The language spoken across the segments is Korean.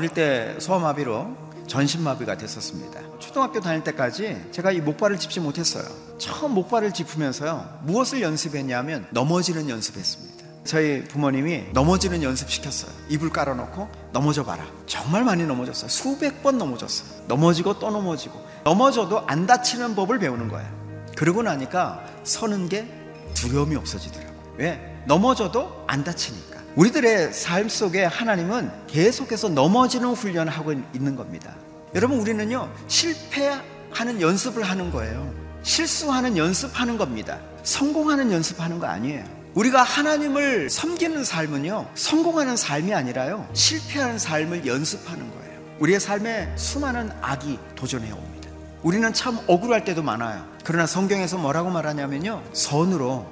어릴 때 소아마비로 전신마비가 됐었습니다. 초등학교 다닐 때까지 제가 이 목발을 짚지 못했어요. 처음 목발을 짚으면서요. 무엇을 연습했냐면 넘어지는 연습했습니다. 저희 부모님이 넘어지는 연습 시켰어요. 이불 깔아놓고 넘어져 봐라. 정말 많이 넘어졌어요. 수백 번 넘어졌어요. 넘어지고 또 넘어지고. 넘어져도 안 다치는 법을 배우는 거예요. 그러고 나니까 서는 게 두려움이 없어지더라고요. 왜? 넘어져도 안 다치니까. 우리들의 삶 속에 하나님은 계속해서 넘어지는 훈련을 하고 있는 겁니다. 여러분, 우리는요, 실패하는 연습을 하는 거예요. 실수하는 연습하는 겁니다. 성공하는 연습하는 거 아니에요. 우리가 하나님을 섬기는 삶은요, 성공하는 삶이 아니라요, 실패하는 삶을 연습하는 거예요. 우리의 삶에 수많은 악이 도전해 옵니다. 우리는 참 억울할 때도 많아요. 그러나 성경에서 뭐라고 말하냐면요, 선으로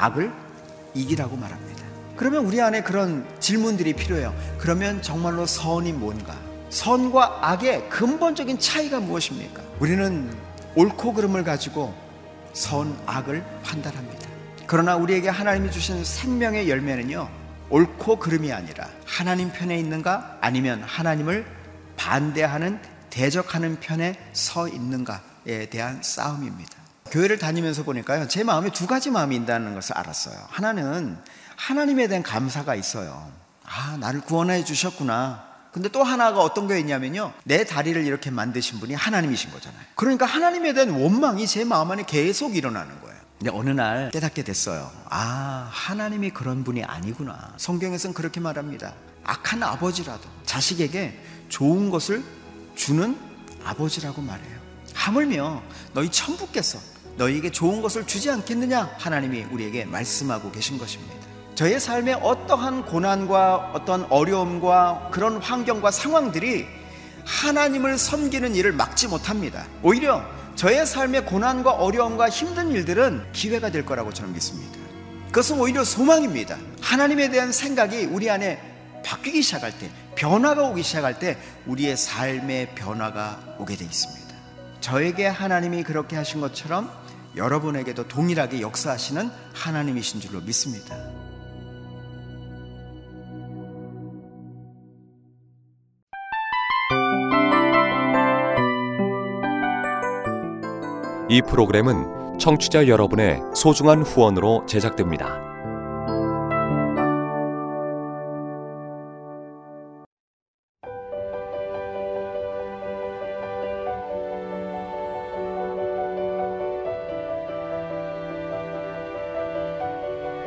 악을 이기라고 말합니다. 그러면 우리 안에 그런 질문들이 필요해요. 그러면 정말로 선이 뭔가? 선과 악의 근본적인 차이가 무엇입니까? 우리는 옳고 그름을 가지고 선, 악을 판단합니다. 그러나 우리에게 하나님이 주신 생명의 열매는요, 옳고 그름이 아니라 하나님 편에 있는가 아니면 하나님을 반대하는 대적하는 편에 서 있는가에 대한 싸움입니다. 교회를 다니면서 보니까요, 제 마음에 두 가지 마음이 있다는 것을 알았어요. 하나는 하나님에 대한 감사가 있어요. 아, 나를 구원해 주셨구나. 근데 또 하나가 어떤 게 있냐면요. 내 다리를 이렇게 만드신 분이 하나님이신 거잖아요. 그러니까 하나님에 대한 원망이 제 마음 안에 계속 일어나는 거예요. 근데 어느 날 깨닫게 됐어요. 아, 하나님이 그런 분이 아니구나. 성경에서는 그렇게 말합니다. 악한 아버지라도 자식에게 좋은 것을 주는 아버지라고 말해요. 하물며 너희 천부께서 너희에게 좋은 것을 주지 않겠느냐? 하나님이 우리에게 말씀하고 계신 것입니다. 저의 삶에 어떠한 고난과 어떤 어려움과 그런 환경과 상황들이 하나님을 섬기는 일을 막지 못합니다. 오히려 저의 삶의 고난과 어려움과 힘든 일들은 기회가 될 거라고 저는 믿습니다. 그것은 오히려 소망입니다. 하나님에 대한 생각이 우리 안에 바뀌기 시작할 때, 변화가 오기 시작할 때 우리의 삶의 변화가 오게 돼 있습니다. 저에게 하나님이 그렇게 하신 것처럼 여러분에게도 동일하게 역사하시는 하나님이신 줄로 믿습니다. 이 프로그램은 청취자 여러분의 소중한 후원으로 제작됩니다.